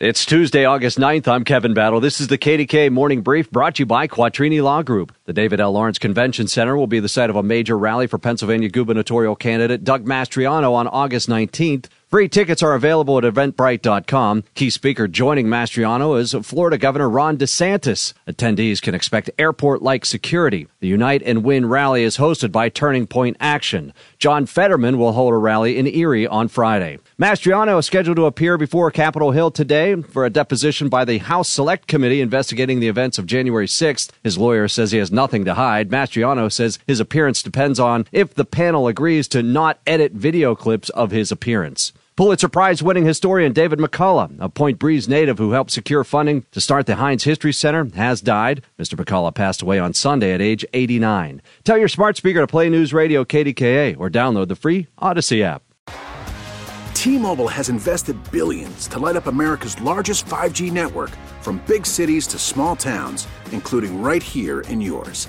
It's Tuesday, August 9th. I'm Kevin Battle. This is the KDKA Morning Brief brought to you by Quattrini Law Group. The David L. Lawrence Convention Center will be the site of a major rally for Pennsylvania gubernatorial candidate Doug Mastriano on August 19th. Free tickets are available at eventbrite.com. Key speaker joining Mastriano is Florida Governor Ron DeSantis. Attendees can expect airport like security. The Unite and Win rally is hosted by Turning Point Action. John Fetterman will hold a rally in Erie on Friday. Mastriano is scheduled to appear before Capitol Hill today for a deposition by the House Select Committee investigating the events of January 6th. His lawyer says he has nothing to hide. Mastriano says his appearance depends on if the panel agrees to not edit video clips of his appearance. Pulitzer Prize winning historian David McCullough, a Point Breeze native who helped secure funding to start the Heinz History Center, has died. Mr. McCullough passed away on Sunday at age 89. Tell your smart speaker to play News Radio KDKA or download the free Audacy app. T-Mobile has invested billions to light up America's largest 5G network from big cities to small towns, including right here in yours.